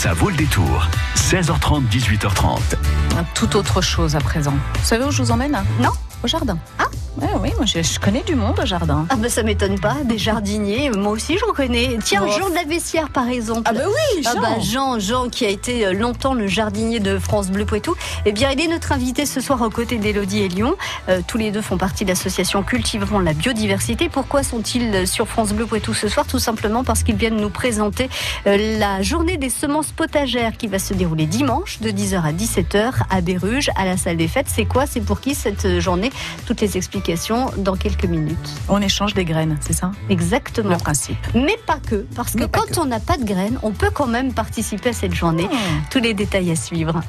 Ça vaut le détour. 16h30, 18h30. Tout autre chose à présent. Vous savez où je vous emmène Non. Au jardin. Ah Ouais, oui, moi je, je connais du monde au jardin. Ah ben ça m'étonne pas, des jardiniers, moi aussi j'en connais. Tiens, Oh. Jean de la Vessière par exemple. Ah bah oui, Ah Jean. bah Jean, Jean qui a été euh, longtemps le jardinier de France Bleu Poitou. Eh bien, il est notre invité ce soir aux côtés d'Élodie et Lyon. Euh, tous les deux font partie de l'association Cultivons la biodiversité. Pourquoi sont-ils sur France Bleu Poitou ce soir? Tout simplement parce qu'ils viennent nous présenter euh, la journée des semences potagères qui va se dérouler dimanche de 10h à 17h à Béruges, à la salle des fêtes. C'est quoi? C'est pour qui cette euh, journée? Toutes les explications dans quelques minutes. On échange des graines, c'est ça? Exactement. Le principe. Mais pas que, parce que Mais quand que. on n'a pas de graines, on peut quand même participer à cette journée. Hmm. Tous les détails à suivre.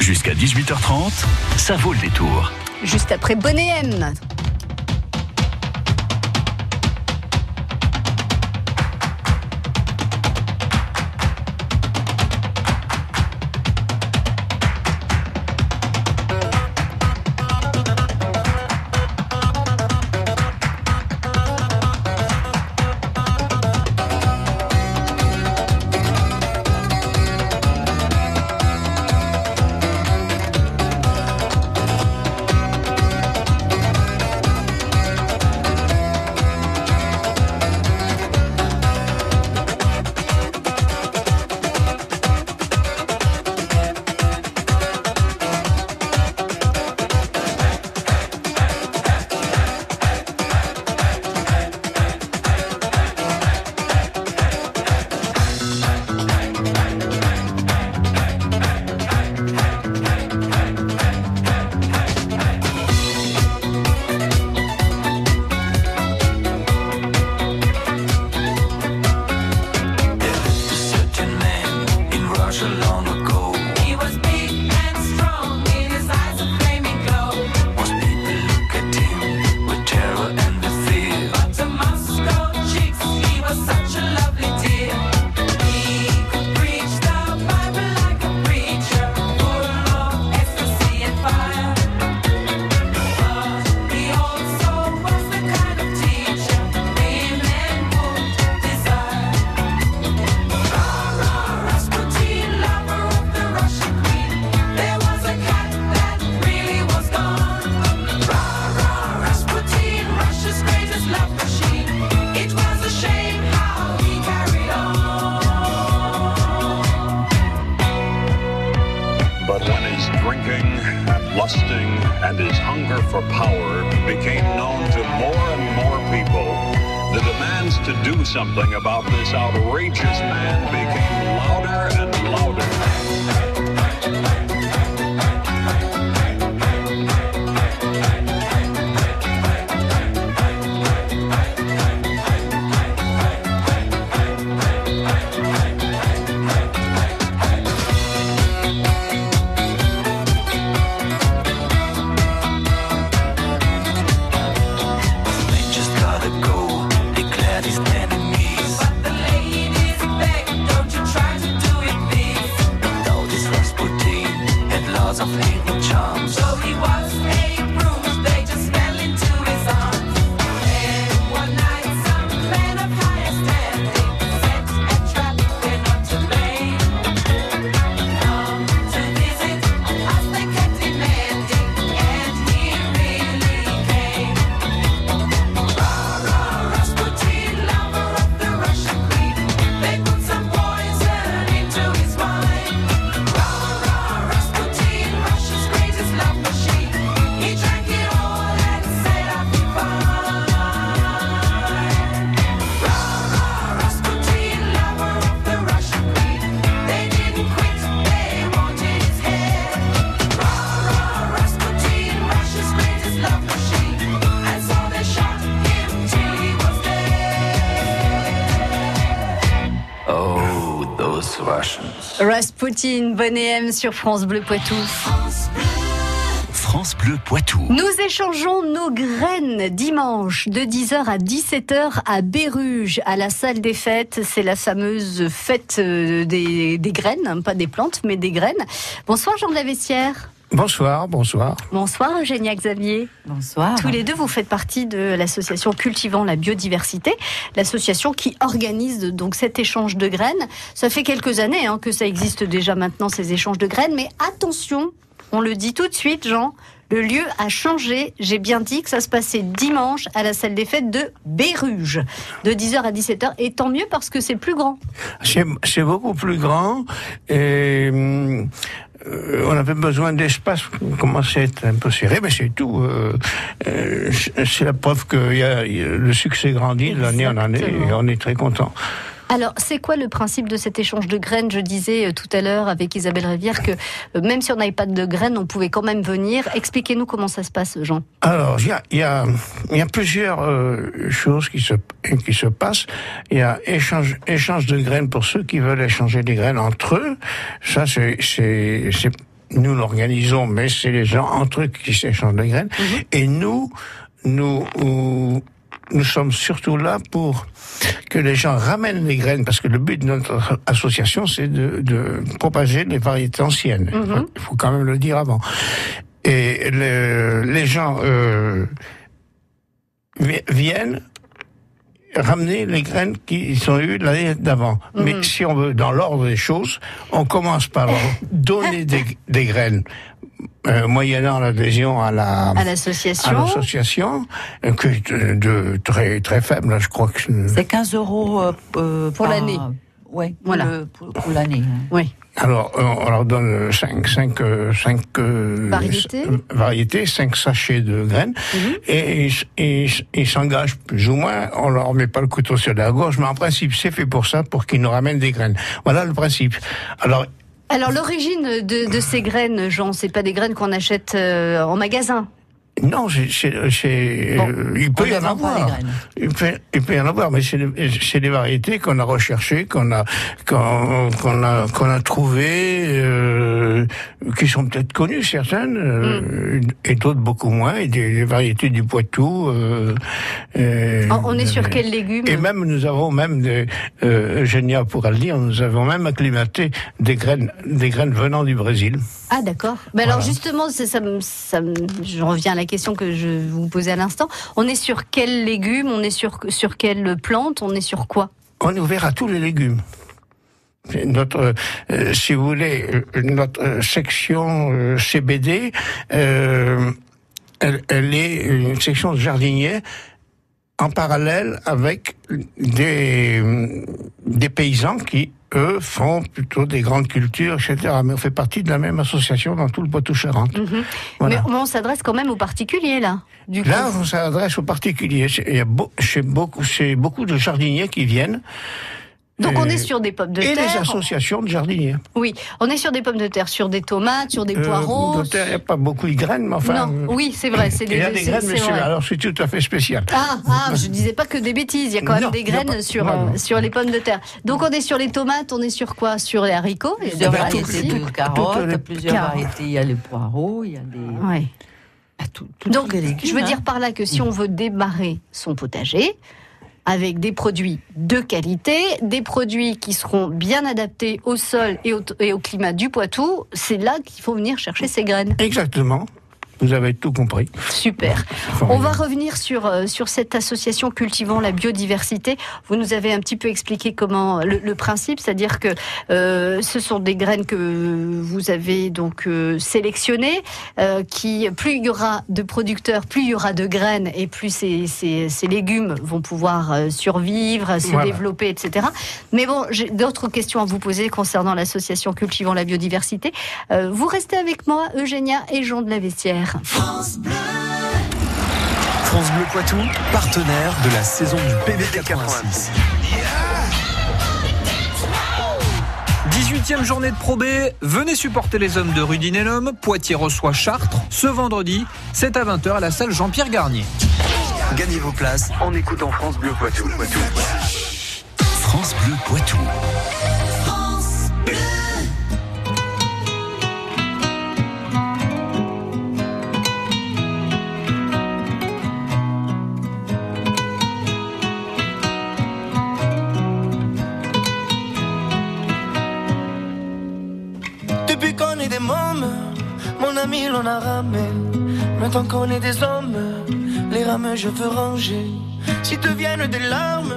Jusqu'à 18h30, ça vaut le détour. Juste après Bonnet M. something about this outrageous man became louder and louder. Rasputin, Bonnet M sur France Bleu Poitou. France Bleu Poitou. Nous échangeons nos graines dimanche de 10h à 17h à Béruges, à la salle des fêtes. C'est la fameuse fête euh, des, des graines, hein, pas des plantes, mais des graines. Bonsoir Jean de la Vessière. Bonsoir, bonsoir. Bonsoir Eugénia Xavier. Bonsoir. Tous les deux, vous faites partie de l'association Cultivant la biodiversité, l'association qui organise donc cet échange de graines. Ça fait quelques années hein, que ça existe déjà maintenant, ces échanges de graines, mais attention, on le dit tout de suite, Jean, le lieu a changé. J'ai bien dit que ça se passait dimanche à la salle des fêtes de Béruges, de 10h à 17h, et tant mieux parce que c'est plus grand. C'est c'est beaucoup plus grand et hum, euh, on avait besoin d'espace à être un peu serré, mais c'est tout. Euh, euh, c'est la preuve que y a- y a- le succès grandit de l'année en année et on est très content. Alors, c'est quoi le principe de cet échange de graines? Je disais euh, tout à l'heure avec Isabelle Rivière que euh, même si on n'avait pas de graines, on pouvait quand même venir. Expliquez-nous comment ça se passe, Jean. Alors, il y y y a plusieurs euh, choses qui se, qui se passent. Il y a échange, échange de graines pour ceux qui veulent échanger des graines entre eux. Ça, c'est, nous l'organisons, mais c'est les gens entre eux qui s'échangent des graines. Et nous, nous, nous, sommes surtout là pour que les gens ramènent les graines, parce que le but de notre association, c'est de, de propager les variétés anciennes. Il faut quand même le dire avant. Et le- les gens euh, vi- viennent ramener les graines qu'ils ont eues l'année d'avant. Mais si on veut, dans l'ordre des choses, on commence par donner des, des graines, euh, moyennant l'adhésion à la À l'association. euh, que de, de très très faible, je crois que C'est 15 euros euh, Pour l'année. Ouais, Voilà. le- pour, pour l'année. hein. Oui. Alors, euh, on leur donne 5 cinq, euh, cinq, euh, Variétés. s- euh, variétés, cinq sachets de graines, et ils- ils ils s'engagent plus ou moins. On leur met pas le couteau sur la gorge, mais en principe, c'est fait pour ça, pour qu'ils nous ramènent des graines. Voilà le principe. Alors, Alors, l'origine de, ces graines, Jean, c'est pas des graines qu'on achète euh, en magasin. Non, Bon, euh, il peut y en avoir. Il peut, il peut y en avoir, mais c'est des, variétés qu'on a recherchées, qu'on a, qu'on, a, qu'on a trouvées, euh, qui sont peut-être connues certaines, euh, et d'autres beaucoup moins, et des, des variétés du Poitou. Euh, euh, Oh, on est sur euh, quels légumes Et même nous avons même des, euh, Eugénia pourra le dire, nous avons même acclimaté des graines, des graines venant du Brésil. Ah d'accord. Mais alors justement, ça, ça, je reviens à la question que je vous posais à l'instant. On est sur quels légumes On est sur sur quelle plante? On est sur quoi? On est ouvert à tous les légumes. Notre, euh, si vous voulez, euh, notre euh, section euh, CBD, euh, elle, elle est une section de jardiniers en parallèle avec des, des paysans qui, eux, font plutôt des grandes cultures, etc. Mais on fait partie de la même association dans tout le Poitou-Charentes. Voilà. Mais on s'adresse quand même aux particuliers là. Du coup. Là, on s'adresse aux particuliers. Il y a beau- beaucoup, c'est beaucoup de jardiniers qui viennent. Donc on est sur des pommes de et les terre. associations de jardiniers. Oui, on est sur des pommes de terre, sur des tomates, sur des Euh, poireaux. de terre, il n'y a pas beaucoup de graines, mais enfin. non, oui, c'est vrai, c'est Il des, y a des graines, c'est mais c'est, vrai. alors c'est tout à fait spécial. Ah, ah, je disais pas que des bêtises, il y a quand même Non, des il graines pas- sur, non, euh, non. sur les pommes de terre. Donc on est sur les tomates, on est sur quoi? Sur les haricots Plusieurs des ben, variétés. variétés de carottes, les- plusieurs variétés. Il y a les poireaux, il y a des. Ouais. Ah, tout- tout- Donc, les légumes, je veux hein. dire par là que si on veut démarrer son potager avec des produits de qualité, des produits qui seront bien adaptés au sol et au, climat du Poitou, c'est là qu'il faut venir chercher ces graines. Exactement. Vous avez tout compris. Super. On va revenir sur, euh, sur cette association cultivant la biodiversité. Vous nous avez un petit peu expliqué comment le, le principe, c'est-à-dire que euh, ce sont des graines que vous avez donc euh, sélectionnées, euh, qui plus il y aura de producteurs, plus il y aura de graines et plus ces, ces, ces légumes vont pouvoir euh, survivre, se Voilà. développer, etc. Mais bon, j'ai d'autres questions à vous poser concernant l'association cultivant la biodiversité. Euh, vous restez avec moi, Eugénia et Jean de la Vestière. France Bleu Poitou, partenaire de la saison du PB 86. 18e journée de Pro B, venez supporter les hommes de Rudinellum, Poitiers reçoit Chartres, ce vendredi, c'est à 20h à la salle Jean-Pierre Garnier. Gagnez vos places en écoutant France Bleu Poitou. France Bleu Poitou. Ami l'on a ramé. Maintenant qu'on est des hommes, les rames je veux ranger. Si te viennent des larmes,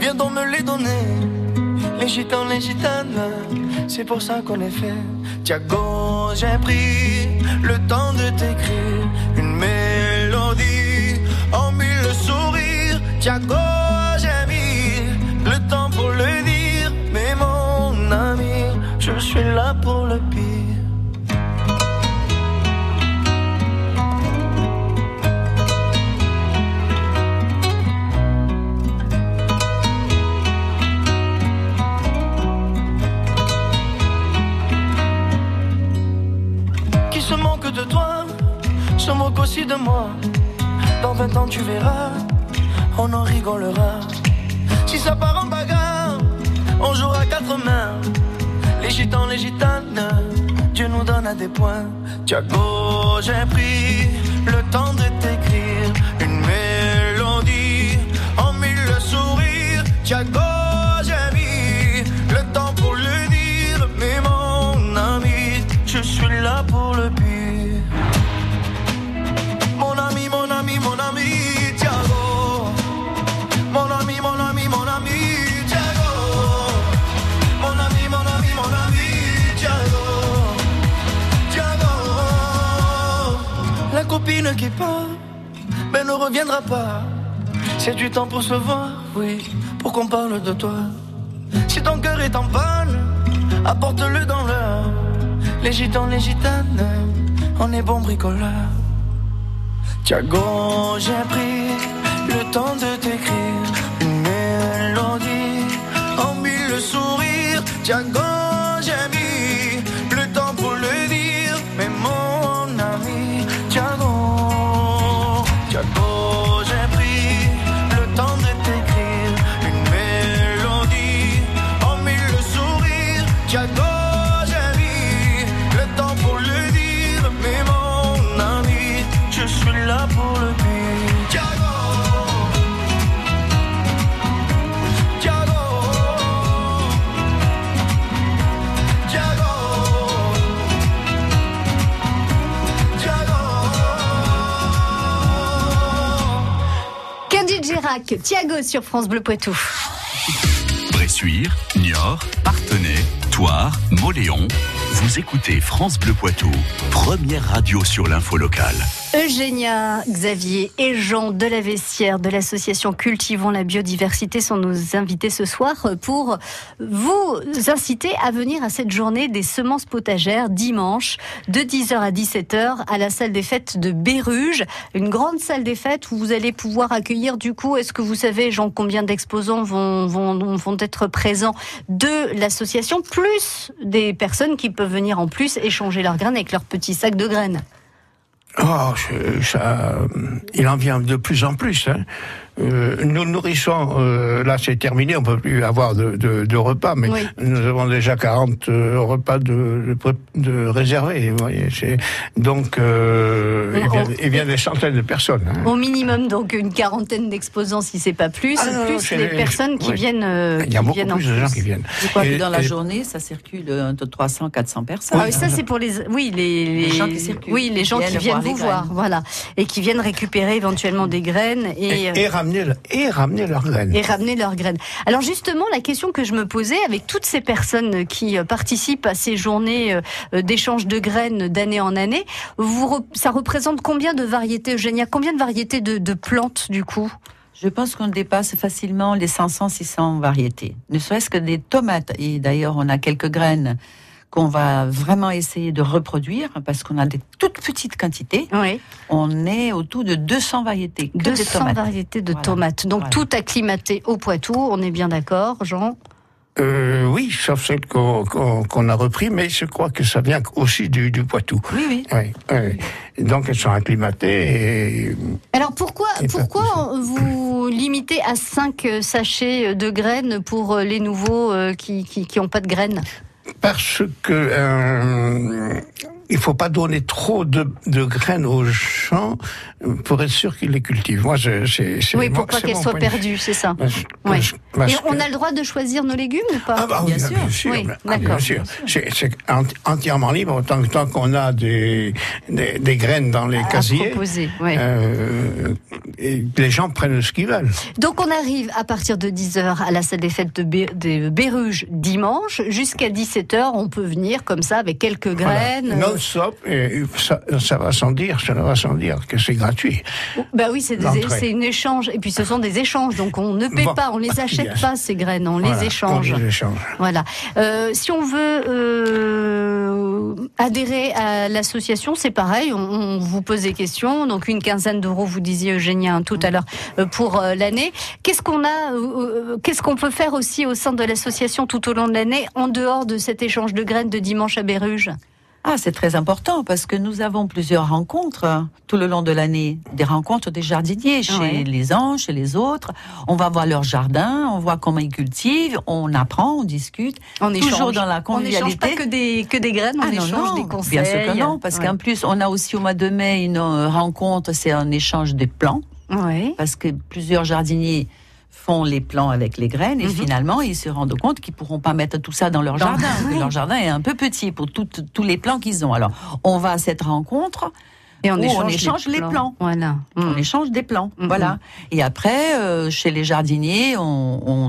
viens donc me les donner. Les gitans, les gitanes, c'est pour ça qu'on est fait. Tiago, j'ai pris le temps de t'écrire une mélodie en mille sourires. Tiago, j'ai mis le temps pour le dire. Mais mon ami, je suis là pour le pire. De moi. Dans 20 ans, tu verras, on en rigolera. Si ça part en bagarre, on jouera quatre mains. Les gitans, les gitanes, Dieu nous donne à des points. Tiago, j'ai pris le temps de t'écrire une mélodie en mille sourires. Tiago, Copine qui part, ben ne reviendra pas. C'est du temps pour se voir, oui, pour qu'on parle de toi. Si ton cœur est en panne, apporte-le dans l'heure. Les gitans, les gitanes, on est bon bricoleur. Tiago, j'ai pris le temps de t'écrire une mélodie en mille sourires. Tiago, Thiago sur France Bleu Poitou. Bressuire, Niort, Partenay, Toire, Moléon. Vous écoutez France Bleu Poitou, première radio sur l'info locale. Eugénia, Xavier et Jean de la Vestière de l'association Cultivons la biodiversité sont nos invités ce soir pour vous inciter à venir à cette journée des semences potagères dimanche de 10h à 17h à la salle des fêtes de Béruges, une grande salle des fêtes où vous allez pouvoir accueillir du coup, est-ce que vous savez Jean combien d'exposants vont, vont, vont être présents de l'association plus des personnes qui peuvent venir en plus échanger leurs graines avec leurs petits sacs de graines? Oh, ça, euh, il en vient de plus en plus. Hein. Euh, nous nourrissons, euh, là c'est terminé, on peut plus avoir de, de, de repas, mais Oui. nous avons déjà 40 euh, repas de, de, réservés. vous voyez, donc, euh, il, vient, il vient des centaines de personnes. hein. Au minimum, donc une quarantaine d'exposants, si c'est pas plus, Ah, plus les personnes qui oui. viennent. euh, Il y a qui beaucoup en plus de gens qui viennent. Je crois Et- que dans la et- journée, ça circule entre 300 400 personnes. Ah oui, ça c'est pour les, oui, les, Les gens qui circulent, oui, les qui gens qui viennent viennent voir vous les voir, voilà, et qui viennent récupérer éventuellement des graines et, et, euh, et ramener, et ramener leurs graines. et ramener leurs graines. Alors justement, la question que je me posais avec toutes ces personnes qui euh, participent à ces journées euh, d'échange de graines d'année en année, vous, ça représente combien de variétés, Eugénia? Combien de variétés de, de plantes du coup? Je pense qu'on dépasse facilement les 500-600 variétés. Ne serait-ce que des tomates. Et d'ailleurs, on a quelques graines qu'on va vraiment essayer de reproduire parce qu'on a des toutes petites quantités. Oui. On est autour de 200 variétés. Que des 200 tomates. variétés de Voilà. tomates. Donc Voilà. tout acclimaté au Poitou, on est bien d'accord, Jean? Euh, oui, sauf celle qu'on a repris, mais je crois que ça vient aussi du, du Poitou. Oui, oui. Donc elles sont acclimatées et Alors pourquoi, Et pourquoi vous limitez à 5 sachets de graines pour les nouveaux euh, qui n'ont pas de graines? Parce que euh, il faut pas donner trop de, de graines aux gens pour être sûr qu'ils les cultivent. Moi, je- c'est c'est Oui, pour pas qu'elles soient perdues, c'est ça. Parce- Ouais. parce- parce Et on a le droit de choisir nos légumes ou pas ah bah oui, Bien bien sûr. sûr, Oui, bien, ah, bien d'accord. sûr. C'est c'est ent- entièrement libre tant, tant qu'on a des, des, des graines dans les À casiers. proposer, ouais. euh, et les gens prennent ce qu'ils veulent. Donc on arrive à partir de 10h à la salle des fêtes de, Bé- de Béruges dimanche. Jusqu'à 17h, on peut venir comme ça avec quelques graines. Voilà. Et ça, ça va sans dire, ça va sans dire que c'est gratuit. Bah oui, c'est une échange. Et puis ce sont des échanges, donc on ne paie Bon. pas, on les achète pas ces graines, on Voilà, les échange. on les échange. Voilà. Euh, si on veut euh, adhérer à l'association, c'est pareil. On, on vous pose des questions. Donc une quinzaine d'euros, vous disiez Eugénie hein, tout à l'heure euh, pour l'année. Qu'est-ce qu'on a euh, Qu'est-ce qu'on peut faire aussi au sein de l'association tout au long de l'année, en dehors de cet échange de graines de dimanche à Béruges? Ah, c'est très important parce que nous avons plusieurs rencontres hein, tout le long de l'année. Des rencontres des jardiniers chez Ouais. les uns, chez les autres. On va voir leur jardin, on voit comment ils cultivent, on apprend, on discute. On Toujours échange. dans la On n'échange pas convivialité. que des que des graines, on Ah échange non, des conseils. Bien sûr que non, parce Ouais. qu'en plus, on a aussi au mois de mai une euh, rencontre, c'est un échange des plants, Ouais. parce que plusieurs jardiniers font les plants avec les graines et Mhm. finalement ils se rendent compte qu'ils pourront pas mettre tout ça dans leur Dans- jardin. Oui. Leur jardin est un peu petit pour tout- tous les plants qu'ils ont. Alors on va à cette rencontre, Et on Où échange, on échange les plants. Voilà. on Mm. échange des plants, Mhm. voilà. Et après euh, chez les jardiniers, on, on,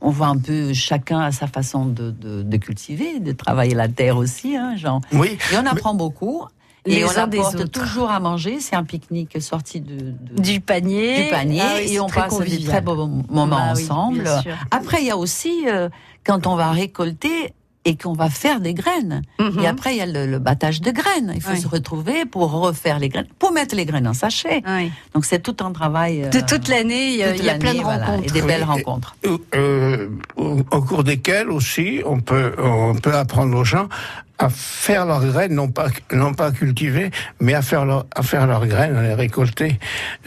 on voit un peu chacun à sa façon de, de, de cultiver, de travailler la terre aussi, hein, Jean. Oui, Et on apprend beaucoup. Les Et on uns des apporte autres. toujours à manger. C'est un pique-nique sorti de, de- Du panier. du panier Ah oui, et on passe des convivial. très beaux moments Bah oui, ensemble. bien sûr. Après, il y a aussi euh, quand on va récolter et qu'on va faire des graines. Mhm. Et après, il y a le, le battage de graines. Il faut Oui. se retrouver pour refaire les graines, pour mettre les graines en sachet. Oui. Donc c'est tout un travail. euh, De toute l'année, il y a, toute il y a plein de voilà, rencontres. et des belles Oui, et- rencontres. euh, au, au cours desquels aussi on peut on peut apprendre aux gens à faire leurs graines, non pas non pas à cultiver, mais à faire leur, à faire leurs graines, à les récolter.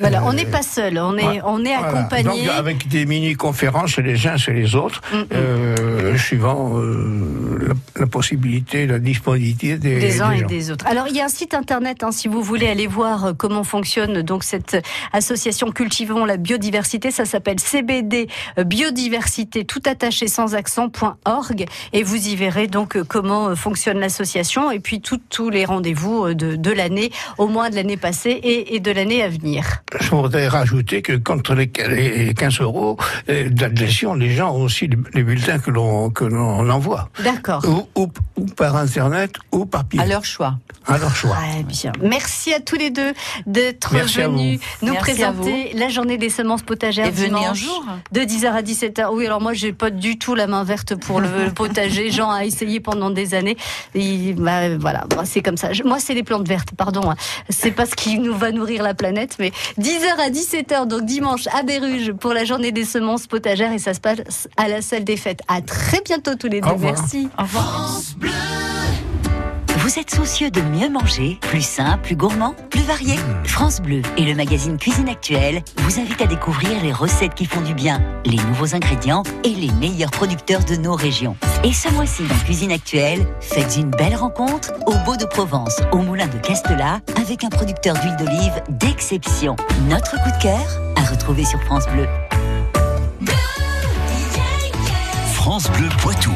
Voilà, on Euh, n'est pas seul, on est, voilà. on est Voilà. accompagné. Donc avec des mini-conférences chez les uns, chez les autres, Mm, mm. euh, suivant euh, la, la possibilité, la disponibilité des, des uns des et des autres. Alors il y a un site internet hein, si vous voulez aller voir comment fonctionne donc cette association Cultivons la biodiversité, ça s'appelle CBD biodiversité tout attaché sans accent.org et vous y verrez donc comment euh, l'association et puis tous les rendez-vous euh, de, de l'année, au moins de l'année passée et, et de l'année à venir. Je voudrais rajouter que contre les, les 15 euros euh, d'adhésion, les gens ont aussi les, bulletins que l'on que l'on envoie, D'accord. ou, ou, ou par internet ou par pied, À leur choix. à leur choix. Très bien. Merci à tous les deux d'être venus nous Merci à présenter la journée des semences potagères Et venez un jour. De 10h à 17h. Oui, alors moi, j'ai pas du tout la main verte pour le, le potager. Jean a essayé pendant des années. Et, bah, voilà, c'est comme ça. Je- moi, c'est les plantes vertes, pardon. hein. C'est pas ce qui nous va nourrir la planète, mais 10h à 17h, donc dimanche à Béruges pour la journée des semences potagères et ça se passe à la salle des fêtes. À très bientôt tous les deux. Au. Merci. Au revoir. Vous êtes soucieux de mieux manger, plus sain, plus gourmand, plus varié France Bleu et le magazine Cuisine Actuelle vous invitent à découvrir les recettes qui font du bien, les nouveaux ingrédients et les meilleurs producteurs de nos régions. Et ce mois-ci dans Cuisine Actuelle, faites une belle rencontre au Beau de Provence, au Moulin de Castelat, avec un producteur d'huile d'olive d'exception. Notre coup de cœur à retrouver sur France Bleu. France Bleu Poitou.